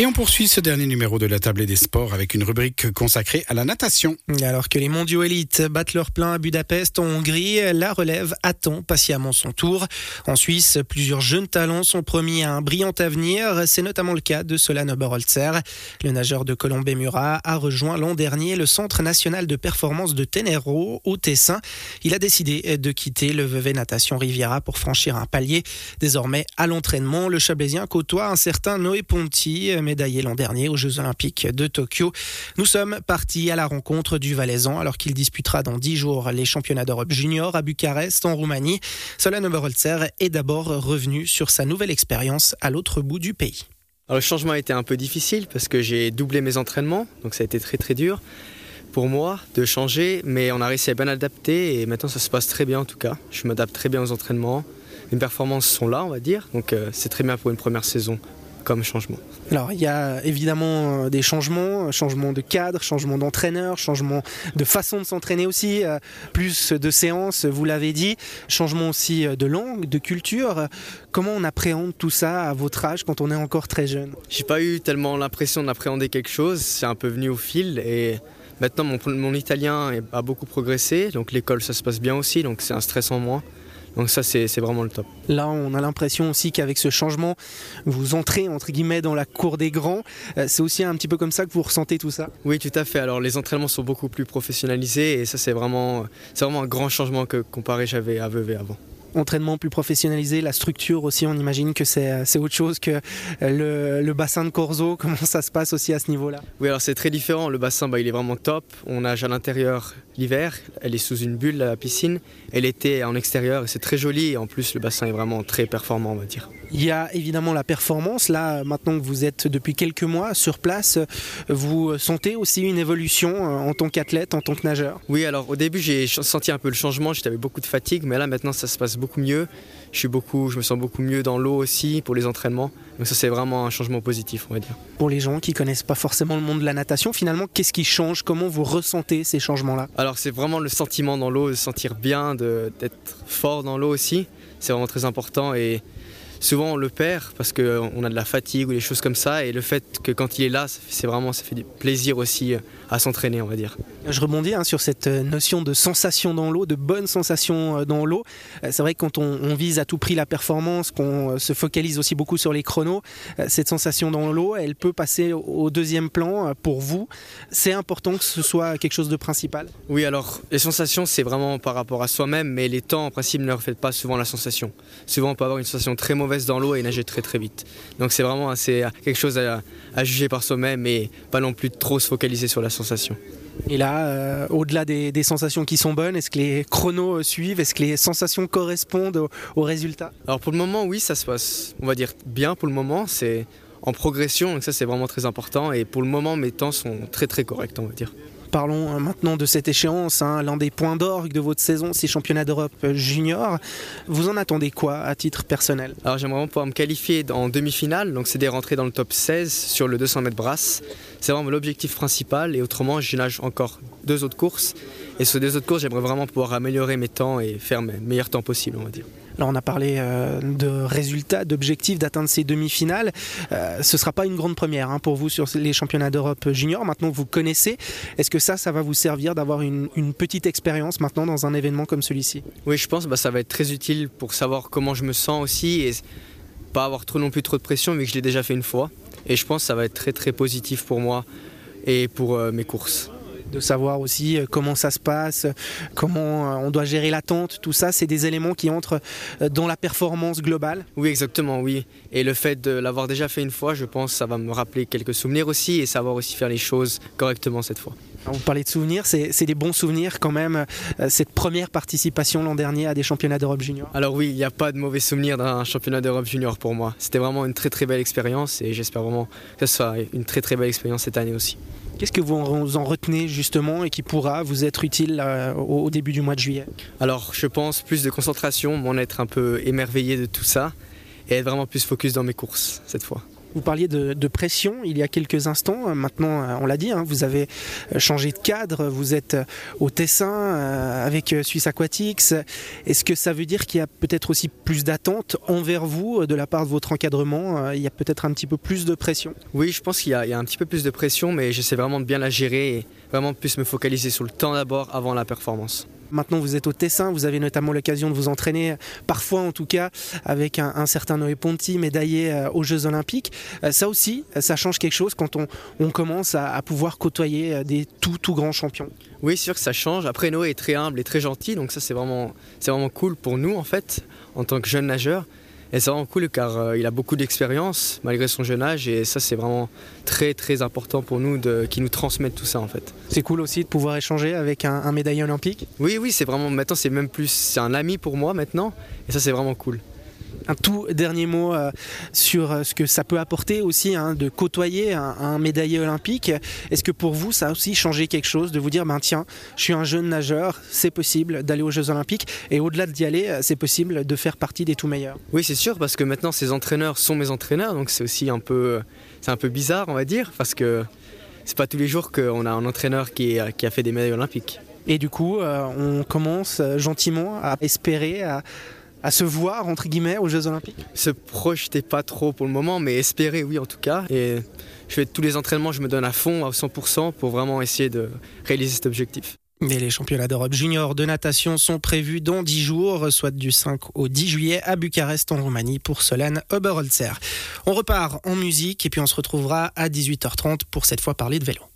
Et on poursuit ce dernier numéro de la table des sports avec une rubrique consacrée à la natation. Alors que les mondiaux élites battent leur plein à Budapest en Hongrie, la relève attend patiemment son tour. En Suisse, plusieurs jeunes talents sont promis à un brillant avenir. C'est notamment le cas de Solane Oberholzer. Le nageur de Colombey-Murat a rejoint l'an dernier le Centre national de performance de Tenero au Tessin. Il a décidé de quitter le Vevey Natation Riviera pour franchir un palier. Désormais, à l'entraînement, le Chablaisien côtoie un certain Noé Ponty, médaillé l'an dernier aux Jeux Olympiques de Tokyo. Nous sommes partis à la rencontre du Valaisan alors qu'il disputera dans dix jours les championnats d'Europe junior à Bucarest en Roumanie. Solane Oberholzer est d'abord revenu sur sa nouvelle expérience à l'autre bout du pays. Le changement a été un peu difficile parce que j'ai doublé mes entraînements, donc ça a été très très dur pour moi de changer, mais on a réussi à bien adapter et maintenant ça se passe très bien en tout cas. Je m'adapte très bien aux entraînements, mes performances sont là on va dire, donc euh, c'est très bien pour une première saison comme changement Alors, il y a évidemment euh, des changements, changement de cadre, changement d'entraîneur, changement de façon de s'entraîner aussi, euh, plus de séances, vous l'avez dit, changement aussi euh, de langue, de culture. Comment on appréhende tout ça à votre âge quand on est encore très jeune? J'ai pas eu tellement l'impression d'appréhender quelque chose, c'est un peu venu au fil et maintenant mon, mon italien a beaucoup progressé, donc l'école ça se passe bien aussi, donc c'est un stress en moins. Donc ça, c'est vraiment le top. Là, on a l'impression aussi qu'avec ce changement, vous entrez entre guillemets dans la cour des grands. Euh, c'est aussi un petit peu comme ça que vous ressentez tout ça? Oui, tout à fait. Alors les entraînements sont beaucoup plus professionnalisés et ça, c'est vraiment, vraiment un grand changement que comparé j'avais à Vevey avant entraînement plus professionnalisé, la structure aussi, on imagine que c'est autre chose que le, le, bassin de Corzo, comment ça se passe aussi à ce niveau-là? Oui, alors c'est très différent, le bassin bah, il est vraiment top, on nage à l'intérieur l'hiver, elle est sous une bulle la piscine, elle était en extérieur et c'est très joli. Et en plus le bassin est vraiment très performant on va dire. Il y a évidemment la performance, là maintenant que vous êtes depuis quelques mois sur place, vous sentez aussi une évolution euh, en tant qu'athlète, en tant que nageur? Oui, alors au début j'ai senti un peu le changement, j'avais beaucoup de fatigue, mais là maintenant ça se passe beaucoup mieux. Je, suis beaucoup, je me sens beaucoup mieux dans l'eau aussi pour les entraînements. Donc ça c'est vraiment un changement positif, on va dire. Pour les gens qui connaissent pas forcément le monde de la natation, finalement, qu'est-ce qui change? Comment vous ressentez ces changements-là? Alors c'est vraiment le sentiment dans l'eau, de se sentir bien, d'être fort dans l'eau aussi. C'est vraiment très important et souvent on le perd parce qu'on a de la fatigue ou des choses comme ça. Et le fait que quand il est là, c'est vraiment, ça fait du plaisir aussi euh, à s'entraîner, on va dire. Je rebondis hein, sur cette euh, notion de sensation dans l'eau, de bonne sensation euh, dans l'eau. C'est vrai que quand on, vise à tout prix la performance, qu'on se focalise aussi beaucoup sur les chronos, cette sensation dans l'eau, elle peut passer au deuxième plan pour vous. C'est important que ce soit quelque chose de principal Oui, alors les sensations, c'est vraiment par rapport à soi-même, mais les temps, en principe, ne reflètent pas souvent la sensation. Souvent, on peut avoir une sensation très mauvaise dans l'eau et nager très très vite. Donc c'est vraiment assez, quelque chose à, juger par soi-même et pas non plus trop se focaliser sur la sensation. Et là, euh, au-delà des, sensations qui sont bonnes, est-ce que les chronos euh, suivent? Est-ce que les sensations correspondent aux, résultats Alors pour le moment, oui, ça se passe, on va dire bien pour le moment. C'est en progression, donc ça c'est vraiment très important. Et pour le moment, mes temps sont très très corrects, on va dire. Parlons hein, maintenant de cette échéance, hein, l'un des points d'orgue de votre saison, ces championnats d'Europe junior. Vous en attendez quoi à titre personnel? Alors j'aimerais pouvoir me qualifier en demi-finale, donc c'est des rentrées dans le top 16 sur le 200 mètres brasse. C'est vraiment l'objectif principal et autrement je nage encore deux autres courses. Et sur deux autres courses, j'aimerais vraiment pouvoir améliorer mes temps et faire mes meilleurs temps possibles, on va dire. On a parlé euh, de résultats, d'objectifs, d'atteindre ces demi-finales. Euh, ce ne sera pas une grande première hein, pour vous sur les championnats d'Europe junior. Maintenant, vous connaissez. Est-ce que ça, ça va vous servir d'avoir une, petite expérience maintenant dans un événement comme celui-ci? Oui, je pense que bah, ça va être très utile pour savoir comment je me sens aussi et pas avoir trop non plus trop de pression vu que je l'ai déjà fait une fois. Et je pense que ça va être très très positif pour moi et pour euh, mes courses de savoir aussi euh, comment ça se passe, comment euh, on doit gérer l'attente, tout ça, c'est des éléments qui entrent euh, dans la performance globale. Oui, exactement, oui. Et le fait de l'avoir déjà fait une fois, je pense, ça va me rappeler quelques souvenirs aussi et savoir aussi faire les choses correctement cette fois. Vous parlez de souvenirs, c'est des bons souvenirs quand même, cette première participation l'an dernier à des championnats d'Europe junior Alors oui, il n'y a pas de mauvais souvenirs d'un championnat d'Europe junior pour moi. C'était vraiment une très très belle expérience et j'espère vraiment que ce soit une très très belle expérience cette année aussi. Qu'est-ce que vous en retenez justement et qui pourra vous être utile euh, au début du mois de juillet? Alors je pense plus de concentration, m'en être un peu émerveillé de tout ça et être vraiment plus focus dans mes courses cette fois. Vous parliez de, pression il y a quelques instants. Maintenant, on l'a dit, hein, vous avez changé de cadre. Vous êtes au Tessin avec Suisse Aquatics. Est-ce que ça veut dire qu'il y a peut-être aussi plus d'attentes envers vous de la part de votre encadrement Il y a peut-être un petit peu plus de pression? Oui, je pense qu'il y, a un petit peu plus de pression, mais j'essaie vraiment de bien la gérer et vraiment plus me focaliser sur le temps d'abord avant la performance. Maintenant, vous êtes au Tessin, vous avez notamment l'occasion de vous entraîner, parfois en tout cas, avec un, certain Noé Ponti, médaillé euh, aux Jeux Olympiques. Euh, ça aussi, ça change quelque chose quand on, commence à, pouvoir côtoyer euh, des tout, tout grands champions. Oui, c'est sûr que ça change. Après, Noé est très humble et très gentil, donc ça, c'est vraiment, vraiment cool pour nous, en fait, en tant que jeune nageur. Et c'est vraiment cool car euh, il a beaucoup d'expérience malgré son jeune âge et ça c'est vraiment très très important pour nous de, qu'il nous transmette tout ça en fait. C'est cool aussi de pouvoir échanger avec un, un médaillé olympique Oui oui c'est vraiment maintenant c'est même plus c'est un ami pour moi maintenant et ça c'est vraiment cool un tout dernier mot euh, sur euh, ce que ça peut apporter aussi hein, de côtoyer un, médaillé olympique. Est-ce que pour vous, ça a aussi changé quelque chose de vous dire, ben tiens, je suis un jeune nageur, c'est possible d'aller aux Jeux olympiques et au-delà d'y aller, euh, c'est possible de faire partie des tout meilleurs? Oui, c'est sûr, parce que maintenant ces entraîneurs sont mes entraîneurs, donc c'est aussi un peu, c'est un peu bizarre, on va dire, parce que c'est pas tous les jours qu'on a un entraîneur qui, qui a fait des médailles olympiques. Et du coup, on commence gentiment à espérer, à à se voir entre guillemets aux Jeux Olympiques? Se projeter pas trop pour le moment, mais espérer oui en tout cas. Et je fais tous les entraînements, je me donne à fond, à 100% pour vraiment essayer de réaliser cet objectif. Mais les championnats d'Europe junior de natation sont prévus dans 10 jours, soit du 5 au 10 juillet à Bucarest en Roumanie pour Solane Oberholzer. On repart en musique et puis on se retrouvera à 18h30 pour cette fois parler de vélo.